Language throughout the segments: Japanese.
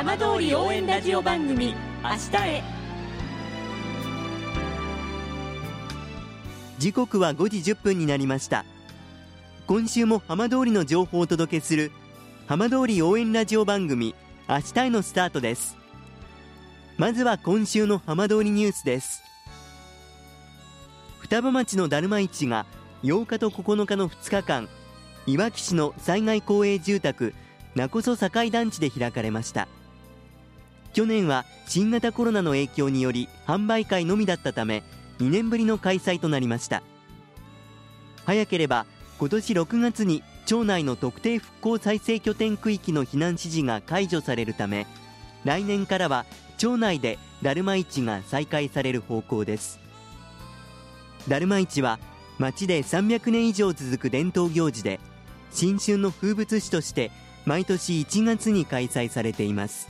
浜通り応援ラジオ番組明日へ。時刻は5時1分になりました。今週も浜通りの情報をお届けする浜通り応援ラジオ番組明日へのスタートです。まずは今週の浜通りニュースです。双葉町のだるま市が8日と9日の2日間いわき市の災害公営住宅名こそ境団地で開かれました。去年は新型コロナの影響により販売会のみだったため2年ぶりの開催となりました。早ければ今年6月に町内の特定復興再生拠点区域の避難指示が解除されるため来年からは町内でだるま市が再開される方向です。だるま市は町で300年以上続く伝統行事で新春の風物詩として毎年1月に開催されています。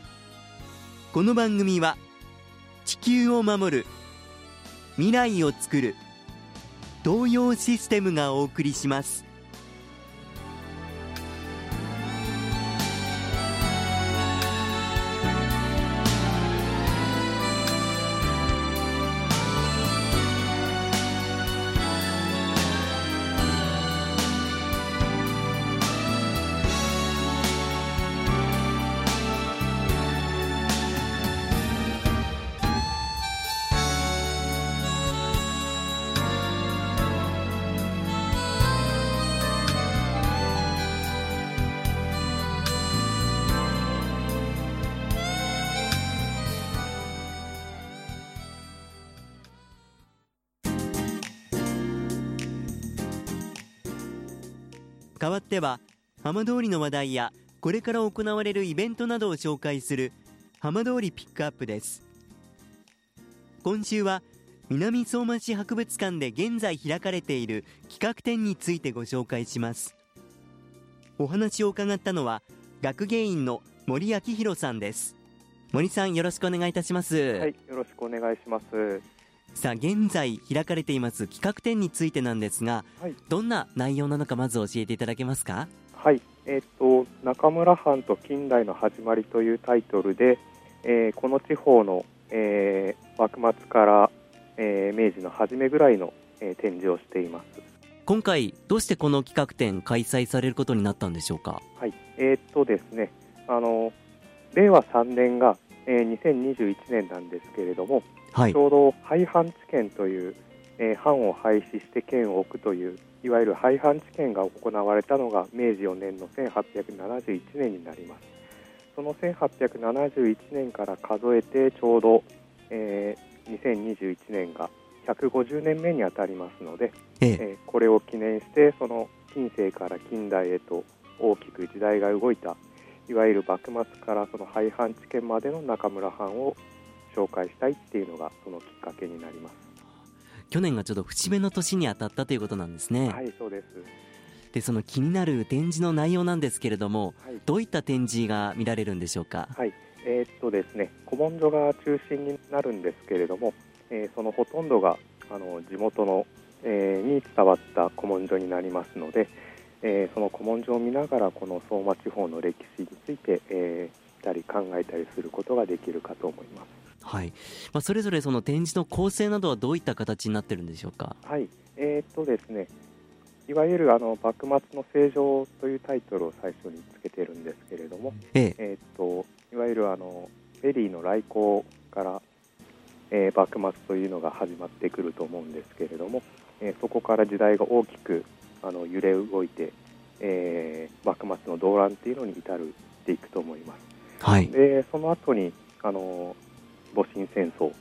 この番組は地球を守る未来をつくる東洋システムがお送りします。代わっては浜通りの話題やこれから行われるイベントなどを紹介する浜通りピックアップです。今週は南相馬市博物館で現在開かれている企画展についてご紹介します。お話を伺ったのは学芸員の森明弘さんです。森さんよろしくお願いいたします。はいよろしくお願いします。さあ現在開かれています企画展についてなんですが、はい、どんな内容なのかまず教えていただけますか？はい。えーと、中村藩と近代の始まりというタイトルで、えー、この地方の、えー、幕末から、えー、明治の初めぐらいの、えー、展示をしています。今回どうしてこの企画展開催されることになったんでしょうか？はい。えー、っとですねあの令和3年が、えー、2021年なんですけれどもはい、ちょうど廃藩置県という、えー、藩を廃止して県を置くといういわゆる廃藩置県が行われたのが明治4年の1871年になります。その1871年から数えてちょうど、えー、2021年が150年目にあたりますので、ええ。えー、これを記念してその近世から近代へと大きく時代が動いたいわゆる幕末からその廃藩置県までの中村藩を紹介したいっていうのがそのきっかけになります。去年がちょうど節目の年に当たったということなんですね。はいそうです。でその気になる展示の内容なんですけれども、はい、どういった展示が見られるんでしょうか？はい。えー、っとですね古文書が中心になるんですけれども、えー、そのほとんどがあの地元の、えー、に伝わった古文書になりますので、えー、その古文書を見ながらこの相馬地方の歴史について、えー、たり考えたりすることができるかと思います。はい。まあ、それぞれその展示の構成などはどういった形になってるんでしょうか？はい。えー、っとですね。いわゆるあの幕末の正常というタイトルを最初につけてるんですけれども、ええ。えー、っといわゆるあのフェリーの来航から、えー、幕末というのが始まってくると思うんですけれども、えー、そこから時代が大きくあの揺れ動いて、えー、幕末の動乱っていうのに至るっていくと思います。はい、でその後にあの戊辰戦争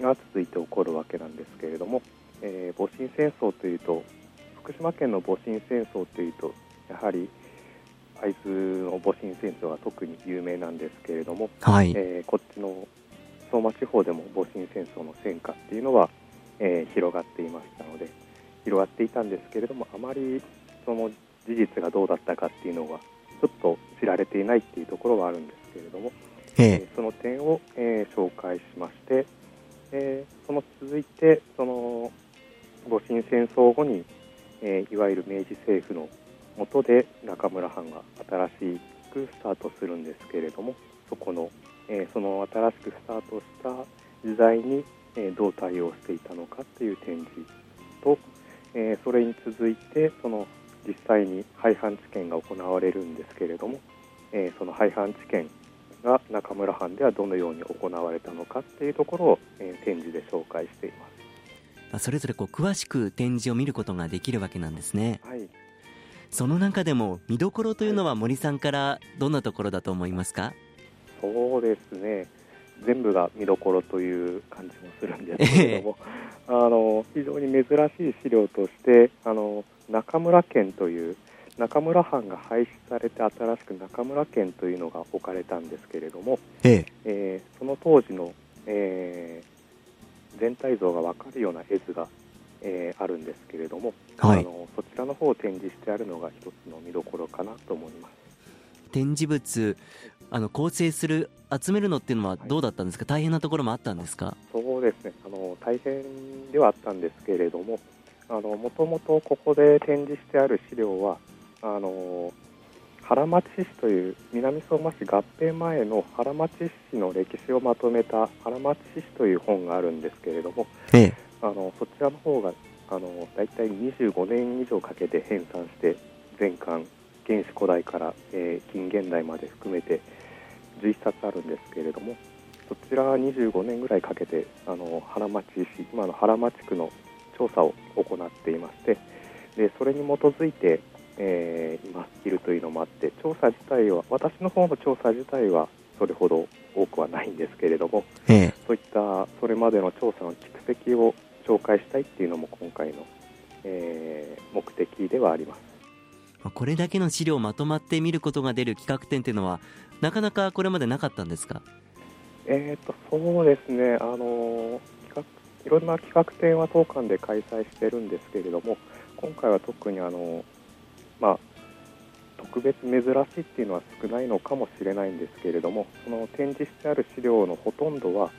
が続いて起こるわけなんですけれども、えー、戊辰戦争というと福島県の戊辰戦争というとやはり会津の戊辰戦争が特に有名なんですけれども、はい、えー、こっちの相馬地方でも戊辰戦争の戦火っていうのは、えー、広がっていましたので広がっていたんですけれどもあまりその事実がどうだったかっていうのはちょっと知られていないっていうところはあるんですけれども、えー、その点を、えー、紹介しまして、えー、その続いてその戊辰戦争後に、え、いわゆる明治政府の下で中村藩が新しくスタートするんですけれどもそこの、え、その新しくスタートした時代に、え、どう対応していたのかという展示と、え、それに続いてその実際に廃藩置県が行われるんですけれども、え、その廃藩置県が中村藩ではどのように行われたのかっていうところを、えー、展示で紹介しています。それぞれこう詳しく展示を見ることができるわけなんですね。はい、その中でも見どころというのは森さんからどんなところだと思いますか、そうですね。全部が見どころという感じもするんですけれども、えー、あの非常に珍しい資料としてあの中村県という中村藩が廃止されて新しく中村県というのが置かれたんですけれども、ええ。えー、その当時の、えー、全体像が分かるような絵図が、えー、あるんですけれども、はい、あのそちらの方を展示してあるのが一つの見どころかなと思います。展示物あの構成する集めるのっていうのはどうだったんですか、はい、大変なところもあったんですか？そうですね。あの大変ではあったんですけれどももともとここで展示してある資料はあの原町市という南相馬市合併前の原町市の歴史をまとめた原町市という本があるんですけれども、ええ、あのそちらの方があの大体25年以上かけて編纂して全巻原始古代から、えー、近現代まで含めて11冊あるんですけれどもそちらは25年ぐらいかけてあの原町市今の原町区の調査を行っていましてでそれに基づいて、えー、今いるというのもあって調査自体は私の方の調査自体はそれほど多くはないんですけれども、ええ、そういったそれまでの調査の蓄積を紹介したいっていうのも今回の、えー、目的ではあります。これだけの資料をまとまって見ることが出る企画展っていうのはなかなかこれまでなかったんですか？えーと、そうですね。あのいろんな企画展は当館で開催してるんですけれども今回は特にあの、まあ、特別珍しいっていうのは少ないのかもしれないんですけれどもその展示してある資料のほとんどは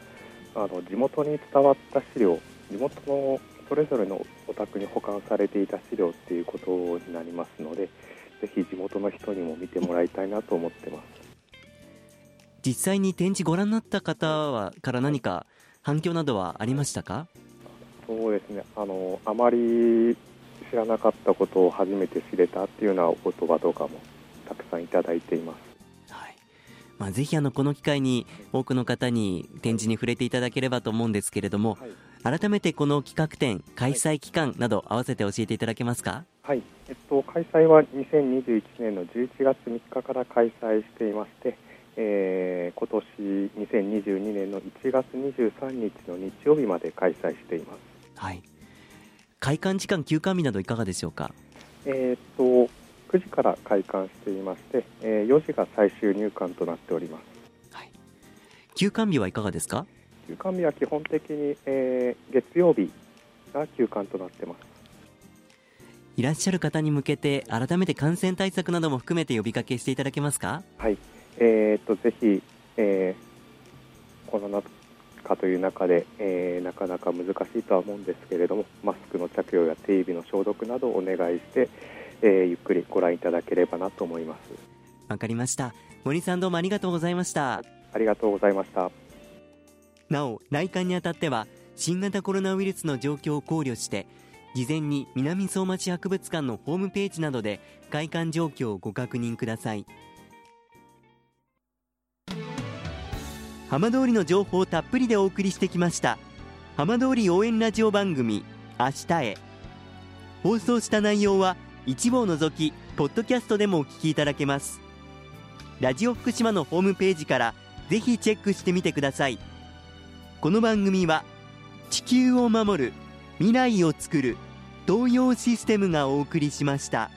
あの地元に伝わった資料地元のそれぞれのお宅に保管されていた資料っていうことになりますのでぜひ地元の人にも見てもらいたいなと思ってます。実際に展示ご覧になった方はから何か反響などはありましたか？そうですね。あのあまり知らなかったことを初めて知れたっていうようなお言葉とかもたくさんいただいています、はい。まあ、ぜひあのこの機会に多くの方に展示に触れていただければと思うんですけれども、はい、改めてこの企画展開催期間など合わせて教えていただけますか？はい、えっと、開催は2021年の11月3日から開催していましてえー、今年2022年の1月23日の日曜日まで開催しています。はい。開館時間休館日などいかがでしょうか？えっと9時から開館していまして、えー、4時が最終入館となっております。はい。休館日はいかがですか？休館日は基本的に、えー、月曜日が休館となってます。いらっしゃる方に向けて改めて感染対策なども含めて呼びかけしていただけますか？はい。えーと、ぜひ、えー、コロナ禍という中で、えー、なかなか難しいとは思うんですけれどもマスクの着用や手指の消毒などをお願いして、えー、ゆっくりご覧いただければなと思います。わかりました。森さんどうもありがとうございました。ありがとうございました。なお来館にあたっては新型コロナウイルスの状況を考慮して事前に南相馬市博物館のホームページなどで開館状況をご確認ください浜通りの情報をたっぷりでお送りしてきました。浜通り応援ラジオ番組明日へ。放送した内容は一部を除きポッドキャストでもお聞きいただけます。ラジオ福島のホームページからぜひチェックしてみてください。この番組は地球を守る未来をつくる東洋システムがお送りしました。